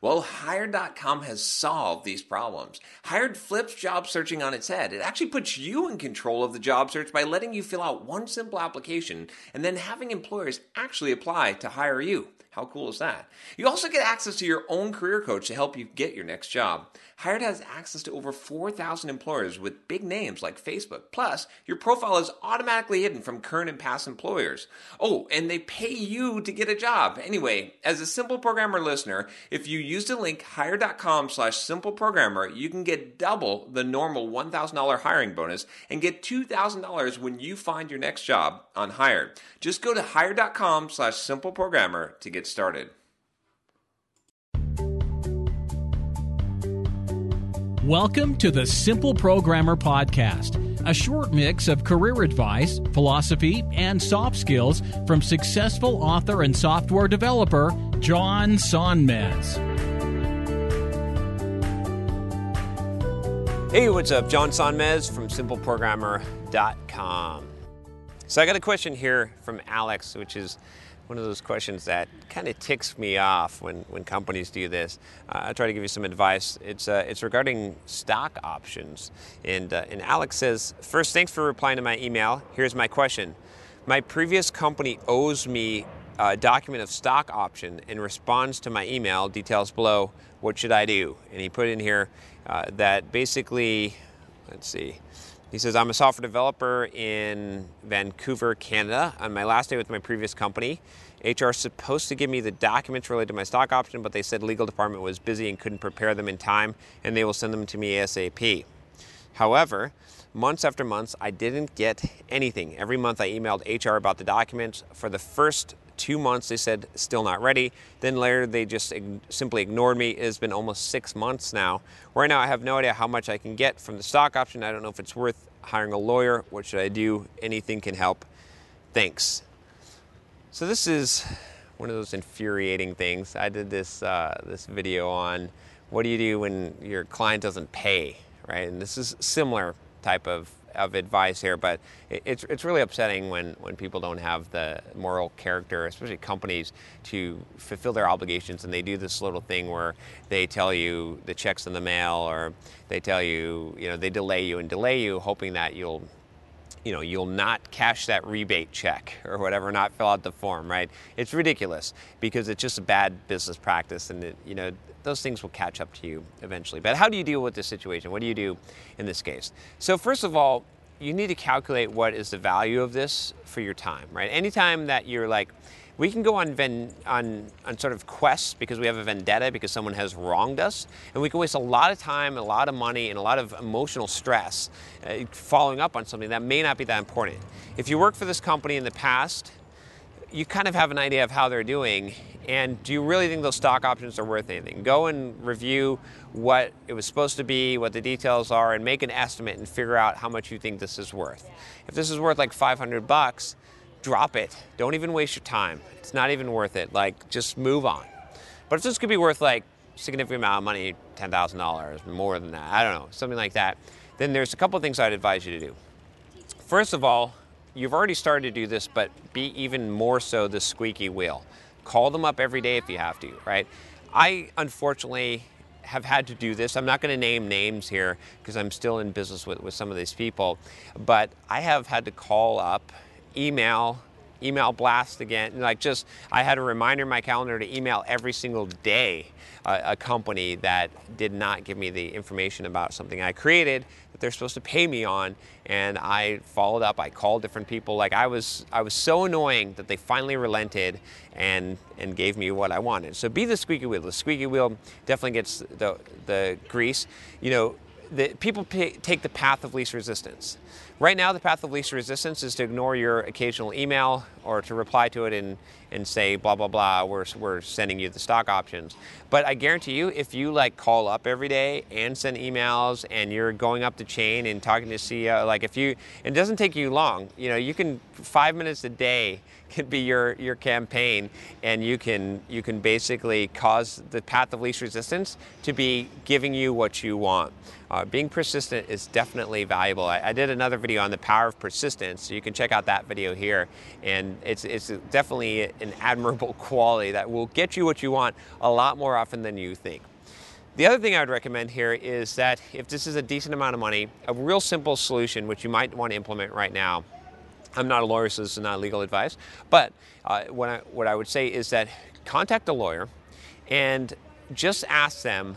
Well, Hired.com has solved these problems. Hired flips job searching on its head. It actually puts you in control of the job search by letting you fill out one simple application and then having employers actually apply to hire you. How cool is that? You also get access to your own career coach to help you get your next job. Hired has access to over 4,000 employers with big names like Facebook. Plus, your profile is automatically hidden from current and past employers. Oh, and they pay you to get a job. Anyway, as a Simple Programmer listener, if you use the link hired.com slash simpleprogrammer, you can get double the normal $1,000 hiring bonus and get $2,000 when you find your next job on Hired. Just go to hired.com slash simpleprogrammer to get started. Welcome to the Simple Programmer Podcast, a short mix of career advice, philosophy, and soft skills from successful author and software developer John Sonmez. Hey, what's up? John Sonmez from simpleprogrammer.com. So I got a question here from Alex, which is one of those questions that kind of ticks me off when, when companies do this. Uh, I'll try to give you some advice. It's, uh, it's regarding stock options. And, uh, and Alex says, First, thanks for replying to my email. Here's my question. My previous company owes me a document of stock option in response to my email, details below. What should I do? And he put in here uh, that basically, let's see. He says, I'm a software developer in Vancouver, Canada. On my last day with my previous company, HR is supposed to give me the documents related to my stock option, but they said legal department was busy and couldn't prepare them in time, and they will send them to me ASAP. However, months after months, I didn't get anything. Every month I emailed HR about the documents. For the first two months, they said still not ready. Then later, they just ig- simply ignored me. It has been almost six months now. Right now, I have no idea how much I can get from the stock option. I don't know if it's worth hiring a lawyer. What should I do? Anything can help. Thanks. So this is one of those infuriating things. I did this uh, this video on what do you do when your client doesn't pay, right? And this is similar type of of advice here, but it's it's really upsetting when when people don't have the moral character, especially companies, to fulfill their obligations, and they do this little thing where they tell you the checks in the mail, or they tell you you know they delay you and delay you, hoping that you'll you know you'll not cash that rebate check or whatever not fill out the form right? It's ridiculous because it's just a bad business practice and it, you know those things will catch up to you eventually. But how do you deal with this situation? What do you do in this case? So first of all you need to calculate what is the value of this for your time right? Anytime that you're like we can go on, ven- on on sort of quests because we have a vendetta because someone has wronged us, and we can waste a lot of time, a lot of money, and a lot of emotional stress uh, following up on something that may not be that important. If you work for this company in the past, you kind of have an idea of how they're doing, and do you really think those stock options are worth anything? Go and review what it was supposed to be, what the details are, and make an estimate and figure out how much you think this is worth. If this is worth like 500 bucks, drop it. Don't even waste your time. It's not even worth it. Like, just move on. But if this could be worth like significant amount of money, ten thousand dollars, more than that, I don't know, something like that, then there's a couple things I'd advise you to do. First of all, you've already started to do this, but be even more so the squeaky wheel. Call them up every day if you have to, right? I unfortunately have had to do this. I'm not going to name names here because I'm still in business with, with some of these people, but I have had to call up, email, email blast again. Like just, I had a reminder in my calendar to email every single day a company that did not give me the information about something I created that they're supposed to pay me on. And I followed up. I called different people. Like I was, I was so annoying that they finally relented and and gave me what I wanted. So be the squeaky wheel. The squeaky wheel definitely gets the the grease. You know, the, people take the path of least resistance. Right now, the path of least resistance is to ignore your occasional email or to reply to it and, and say, blah, blah, blah, we're, we're sending you the stock options. But I guarantee you, if you like call up every day and send emails and you're going up the chain and talking to CEO, like if you, it doesn't take you long, you know, you can, five minutes a day could be your, your campaign and you can, you can basically cause the path of least resistance to be giving you what you want. Uh, being persistent is definitely valuable. I, I, did another video on the power of persistence, so you can check out that video here. And it's, it's definitely an admirable quality that will get you what you want a lot more often than you think. The other thing I would recommend here is that if this is a decent amount of money, a real simple solution, which you might want to implement right now, I'm not a lawyer, so this is not legal advice, but uh, what, I, what I would say is that contact a lawyer and just ask them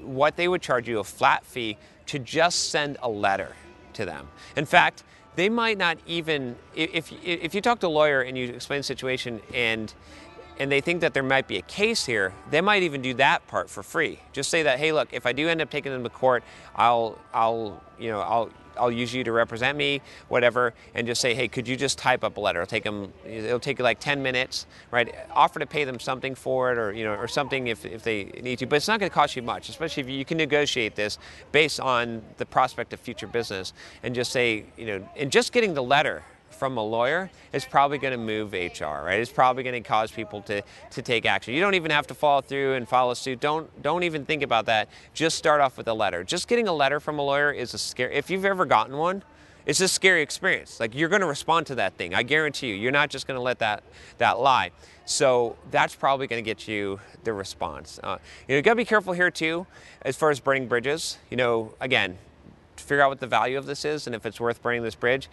what they would charge you a flat fee to just send a letter to them. In fact, they might not even if if you talk to a lawyer and you explain the situation and and they think that there might be a case here, they might even do that part for free. Just say that, hey, look, if I do end up taking them to court, I'll, I'll, you know, I'll, I'll use you to represent me, whatever, and just say, hey, could you just type up a letter? It'll take them, it'll take you like 10 minutes, right? Offer to pay them something for it, or you know, or something if, if they need to, but it's not going to cost you much, especially if you can negotiate this based on the prospect of future business, and just say, you know, and just getting the letter from a lawyer is probably going to move HR, right? It's probably going to cause people to, to take action. You don't even have to follow through and follow suit. Don't don't even think about that. Just start off with a letter. Just getting a letter from a lawyer is a scary. If you've ever gotten one, it's a scary experience. Like you're going to respond to that thing. I guarantee you. You're not just going to let that that lie. So that's probably going to get you the response. Uh, you know, you got to be careful here too, as far as burning bridges. You know, again, figure out what the value of this is and if it's worth burning this bridge.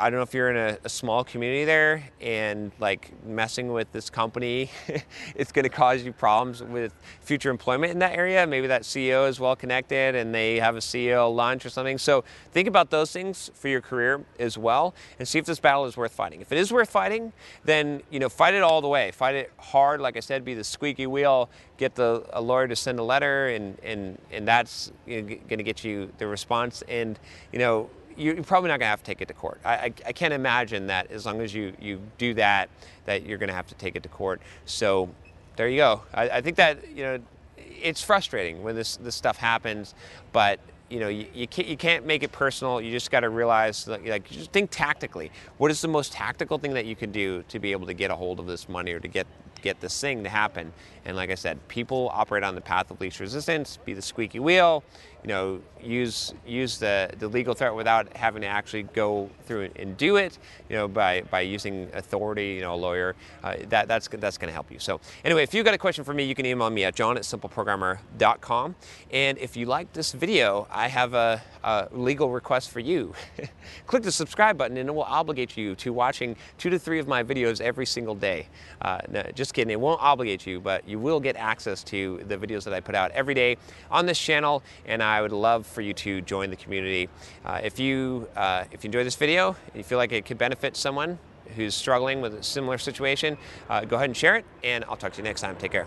I don't know if you're in a, a small community there and like messing with this company, it's going to cause you problems with future employment in that area. Maybe that CEO is well connected and they have a CEO lunch or something. So think about those things for your career as well and see if this battle is worth fighting. If it is worth fighting, then you know fight it all the way. Fight it hard, like I said, be the squeaky wheel. Get the a lawyer to send a letter, and and and that's you know, going to get you the response. And you know you're probably not going to have to take it to court. I, I, I, can't imagine that as long as you, you do that, that you're going to have to take it to court. So there you go. I, I think that, you know, it's frustrating when this, this stuff happens, but you know, you, you, can't, you can't make it personal. You just got to realize, like, like, just think tactically. What is the most tactical thing that you can do to be able to get a hold of this money or to get get this thing to happen? And like I said, people operate on the path of least resistance. Be the squeaky wheel you know, use use the, the legal threat without having to actually go through and do it, you know, by, by using authority, you know, a lawyer, uh, that, that's, that's going to help you. So anyway, if you've got a question for me, you can email me at john at simpleprogrammer.com. And if you like this video, I have a, a legal request for you. Click the subscribe button and it will obligate you to watching two to three of my videos every single day. Uh, no, just kidding, it won't obligate you, but you will get access to the videos that I put out every day on this channel. And I would love for you to join the community. Uh, if you uh, if you enjoy this video, and you feel like it could benefit someone who's struggling with a similar situation, uh, go ahead and share it, and I'll talk to you next time. Take care.